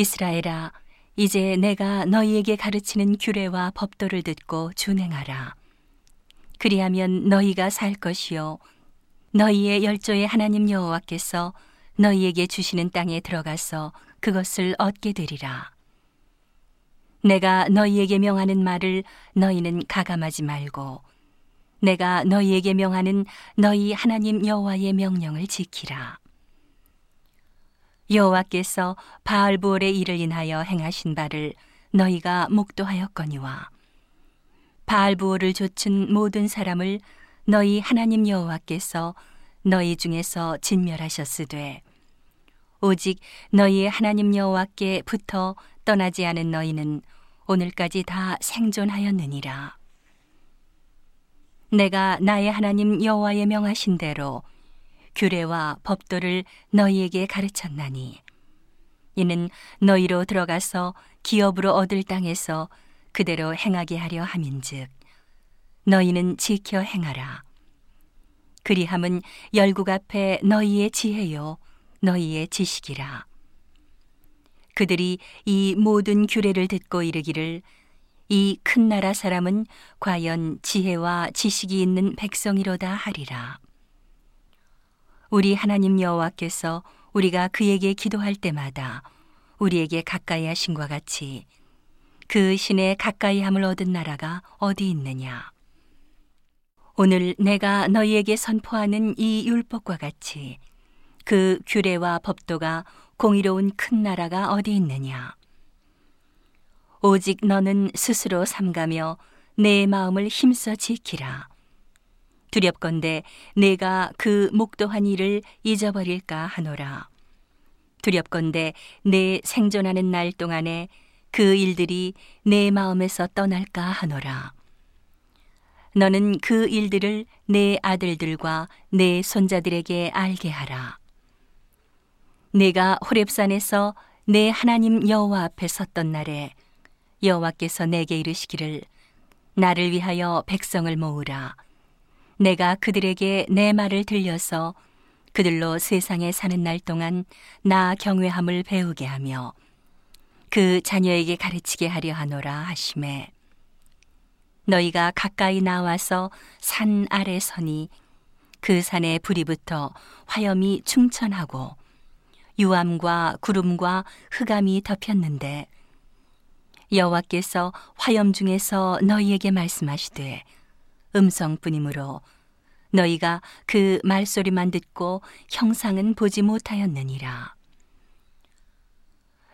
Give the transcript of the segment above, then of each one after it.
이스라엘아, 이제 내가 너희에게 가르치는 규례와 법도를 듣고 준행하라. 그리하면 너희가 살 것이요. 너희의 열조의 하나님 여호와께서 너희에게 주시는 땅에 들어가서 그것을 얻게 되리라. 내가 너희에게 명하는 말을 너희는 가감하지 말고 내가 너희에게 명하는 너희 하나님 여호와의 명령을 지키라. 여호와께서 바알부올의 일을 인하여 행하신 바를 너희가 목도하였거니와 바알부올을 좇은 모든 사람을 너희 하나님 여호와께서 너희 중에서 진멸하셨으되 오직 너희의 하나님 여호와께 붙어 떠나지 않은 너희는 오늘까지 다 생존하였느니라. 내가 나의 하나님 여호와의 명하신 대로 규례와 법도를 너희에게 가르쳤나니. 이는 너희로 들어가서 기업으로 얻을 땅에서 그대로 행하게 하려 함인즉 너희는 지켜 행하라. 그리함은 열국 앞에 너희의 지혜요 너희의 지식이라. 그들이 이 모든 규례를 듣고 이르기를 이 큰 나라 사람은 과연 지혜와 지식이 있는 백성이로다 하리라. 우리 하나님 여호와께서 우리가 그에게 기도할 때마다 우리에게 가까이 하신 과 같이 그 신의 가까이 함을 얻은 나라가 어디 있느냐? 오늘 내가 너희에게 선포하는 이 율법과 같이 그 규례와 법도가 공의로운 큰 나라가 어디 있느냐? 오직 너는 스스로 삼가며 내 마음을 힘써 지키라. 두렵건대 내가 그 목도한 일을 잊어버릴까 하노라. 두렵건대 내 생존하는 날 동안에 그 일들이 내 마음에서 떠날까 하노라. 너는 그 일들을 내 아들들과 내 손자들에게 알게 하라. 내가 호렙산에서 내 하나님 여호와 앞에 섰던 날에 여호와께서 내게 이르시기를 나를 위하여 백성을 모으라. 내가 그들에게 내 말을 들려서 그들로 세상에 사는 날 동안 나 경외함을 배우게 하며 그 자녀에게 가르치게 하려 하노라 하심에 너희가 가까이 나와서 산 아래 서니 그 산에 불이 붙어 화염이 충천하고 유암과 구름과 흑암이 덮였는데 여호와께서 화염 중에서 너희에게 말씀하시되 음성뿐이므로 너희가 그 말소리만 듣고 형상은 보지 못하였느니라.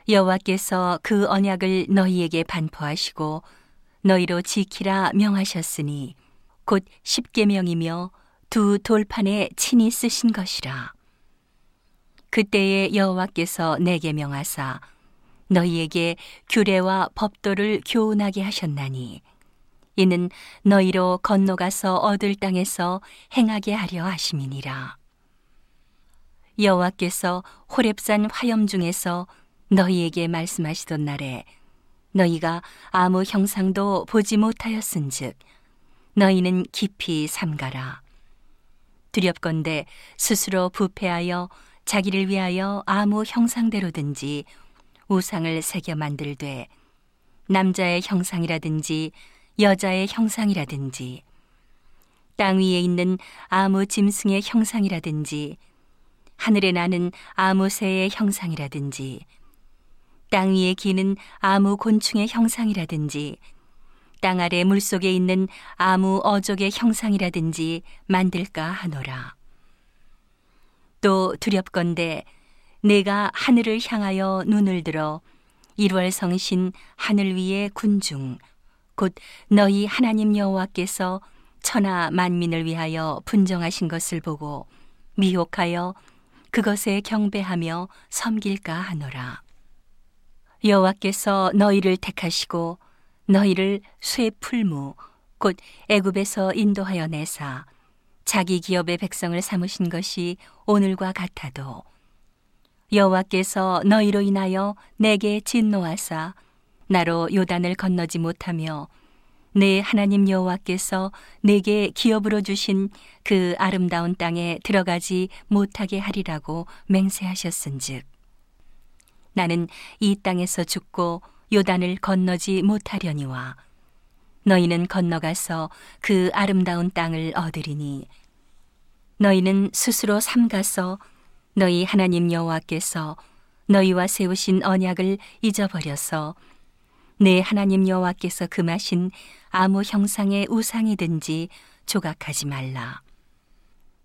여호와께서 그 언약을 너희에게 반포하시고 너희로 지키라 명하셨으니 곧 십계명이며 두 돌판에 친히 쓰신 것이라. 그때에 여호와께서 내게 명하사 너희에게 규례와 법도를 교훈하게 하셨나니 이는 너희로 건너가서 얻을 땅에서 행하게 하려 하심이니라. 여호와께서 호렙산 화염 중에서 너희에게 말씀하시던 날에 너희가 아무 형상도 보지 못하였은즉 너희는 깊이 삼가라. 두렵건대 스스로 부패하여 자기를 위하여 아무 형상대로든지 우상을 새겨 만들되 남자의 형상이라든지 여자의 형상이라든지 땅 위에 있는 아무 짐승의 형상이라든지 하늘에 나는 아무 새의 형상이라든지 땅 위에 기는 아무 곤충의 형상이라든지 땅 아래 물 속에 있는 아무 어족의 형상이라든지 만들까 하노라. 또 두렵건대 내가 하늘을 향하여 눈을 들어 1월 성신 하늘 위의 군중 곧 너희 하나님 여호와께서 천하 만민을 위하여 분정하신 것을 보고 미혹하여 그것에 경배하며 섬길까 하노라. 여호와께서 너희를 택하시고 너희를 쇠 풀무 곧 애굽에서 인도하여 내사 자기 기업의 백성을 삼으신 것이 오늘과 같아도 여호와께서 너희로 인하여 내게 진노하사 나로 요단을 건너지 못하며 내 하나님 여호와께서 내게 기업으로 주신 그 아름다운 땅에 들어가지 못하게 하리라고 맹세하셨은즉 나는 이 땅에서 죽고 요단을 건너지 못하려니와 너희는 건너가서 그 아름다운 땅을 얻으리니 너희는 스스로 삼가서 너희 하나님 여호와께서 너희와 세우신 언약을 잊어버려서 내 하나님 여호와께서 금하신 아무 형상의 우상이든지 조각하지 말라.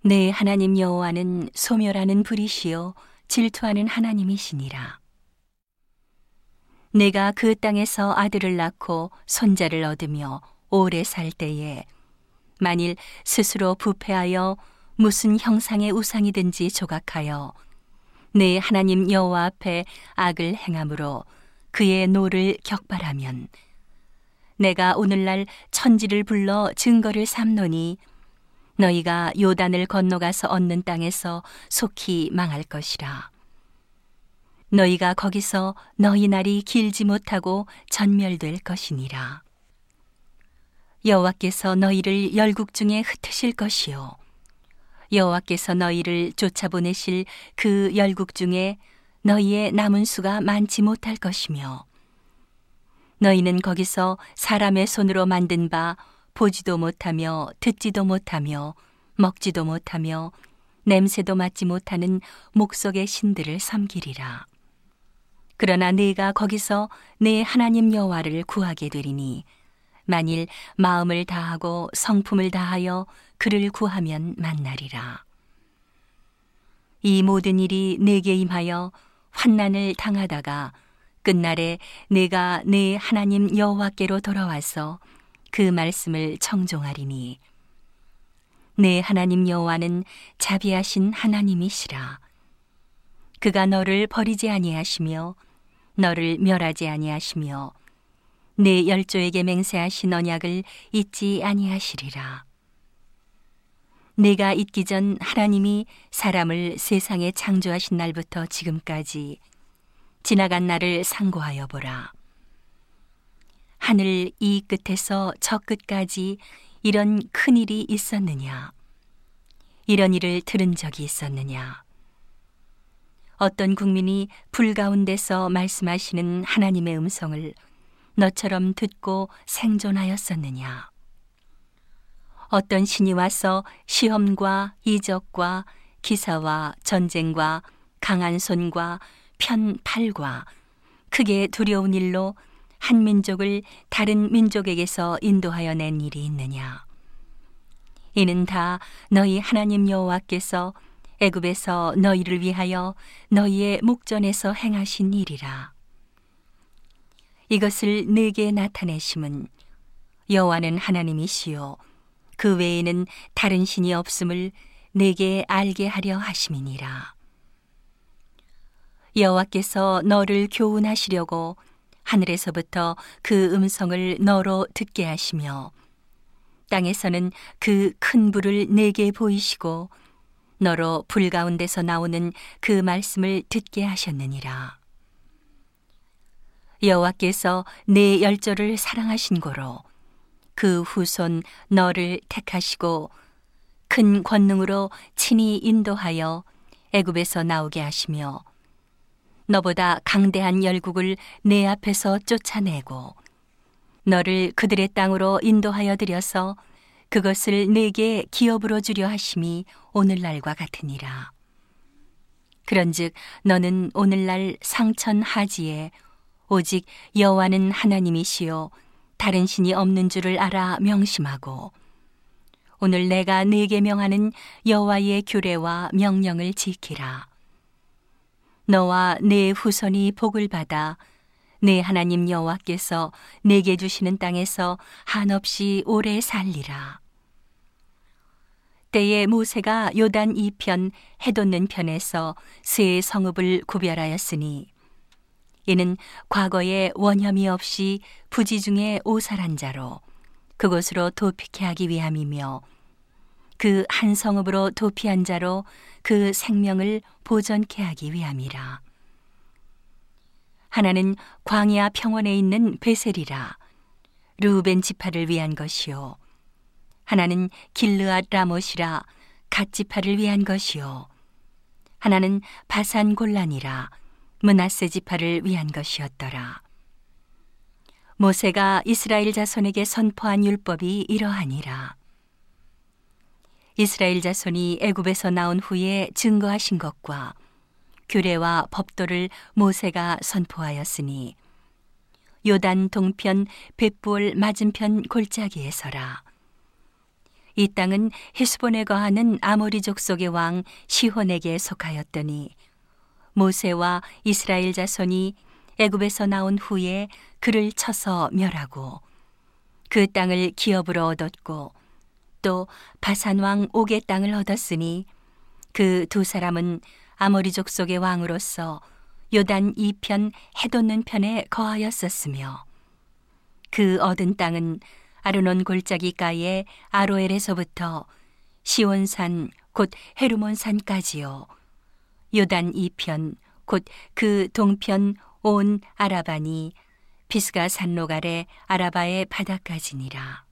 내 하나님 여호와는 소멸하는 불이시요 질투하는 하나님이시니라. 네가 그 땅에서 아들을 낳고 손자를 얻으며 오래 살 때에 만일 스스로 부패하여 무슨 형상의 우상이든지 조각하여 네 하나님 여호와 앞에 악을 행함으로 그의 노를 격발하면 내가 오늘날 천지를 불러 증거를 삼노니 너희가 요단을 건너가서 얻는 땅에서 속히 망할 것이라. 너희가 거기서 너희 날이 길지 못하고 전멸될 것이니라. 여호와께서 너희를 열국 중에 흩으실 것이요. 여호와께서 너희를 쫓아보내실 그 열국 중에 너희의 남은 수가 많지 못할 것이며 너희는 거기서 사람의 손으로 만든 바 보지도 못하며 듣지도 못하며 먹지도 못하며 냄새도 맡지 못하는 목속의 신들을 섬기리라. 그러나 네가 거기서 네 하나님 여호와를 구하게 되리니 만일 마음을 다하고 성품을 다하여 그를 구하면 만나리라. 이 모든 일이 내게 임하여 환난을 당하다가 끝날에 내가 내 하나님 여호와께로 돌아와서 그 말씀을 청종하리니 내 하나님 여호와는 자비하신 하나님이시라. 그가 너를 버리지 아니하시며 너를 멸하지 아니하시며 내 열조에게 맹세하신 언약을 잊지 아니하시리라. 내가 있기 전 하나님이 사람을 세상에 창조하신 날부터 지금까지 지나간 날을 상고하여 보라. 하늘 이 끝에서 저 끝까지 이런 큰 일이 있었느냐? 이런 일을 들은 적이 있었느냐? 어떤 국민이 불 가운데서 말씀하시는 하나님의 음성을 너처럼 듣고 생존하였었느냐? 어떤 신이 와서 시험과 이적과 기사와 전쟁과 강한 손과 편팔과 크게 두려운 일로 한 민족을 다른 민족에게서 인도하여 낸 일이 있느냐? 이는 다 너희 하나님 여호와께서 애굽에서 너희를 위하여 너희의 목전에서 행하신 일이라. 이것을 내게 나타내심은 여호와는 하나님이시요 그 외에는 다른 신이 없음을 내게 알게 하려 하심이니라. 여호와께서 너를 교훈하시려고 하늘에서부터 그 음성을 너로 듣게 하시며 땅에서는 그 큰 불을 내게 보이시고 너로 불 가운데서 나오는 그 말씀을 듣게 하셨느니라. 여호와께서 내 열조를 사랑하신 고로 그 후손 너를 택하시고 큰 권능으로 친히 인도하여 애굽에서 나오게 하시며 너보다 강대한 열국을 내 앞에서 쫓아내고 너를 그들의 땅으로 인도하여 들여서 그것을 내게 기업으로 주려 하심이 오늘날과 같으니라. 그런즉 너는 오늘날 상천 하지에 오직 여호와는 하나님이시요 다른 신이 없는 줄을 알아 명심하고 오늘 내가 네게 명하는 여호와의 규례와 명령을 지키라. 너와 내 후손이 복을 받아 내 하나님 여호와께서 내게 주시는 땅에서 한없이 오래 살리라. 때에 모세가 요단 이편 해돋는 편에서 세 성읍을 구별하였으니 이는 과거에 원혐이 없이 부지 중에 오살한 자로 그곳으로 도피케 하기 위함이며 그 한 성읍으로 도피한 자로 그 생명을 보존케 하기 위함이라. 하나는 광야 평원에 있는 베셀이라 루벤 지파를 위한 것이요 하나는 길르앗 라못이라 갓 지파를 위한 것이요 하나는 바산 골란이라 문하세 지파를 위한 것이었더라. 모세가 이스라엘 자손에게 선포한 율법이 이러하니라. 이스라엘 자손이 애굽에서 나온 후에 증거하신 것과 규례와 법도를 모세가 선포하였으니 요단 동편 벳볼 맞은편 골짜기에서라. 이 땅은 헤스본에 거하는 아모리 족 속의 왕 시혼에게 속하였더니 모세와 이스라엘 자손이 애굽에서 나온 후에 그를 쳐서 멸하고 그 땅을 기업으로 얻었고 또 바산 왕 옥의 땅을 얻었으니 그 두 사람은 아모리 족 속의 왕으로서 요단 이편 해돋는 편에 거하였었으며 그 얻은 땅은 아르논 골짜기가에 아로엘에서부터 시온산 곧 헤르몬산까지요 요단 이편 곧 그 동편 온 아라바니 비스가 산록 아래 아라바의 바다까지니라.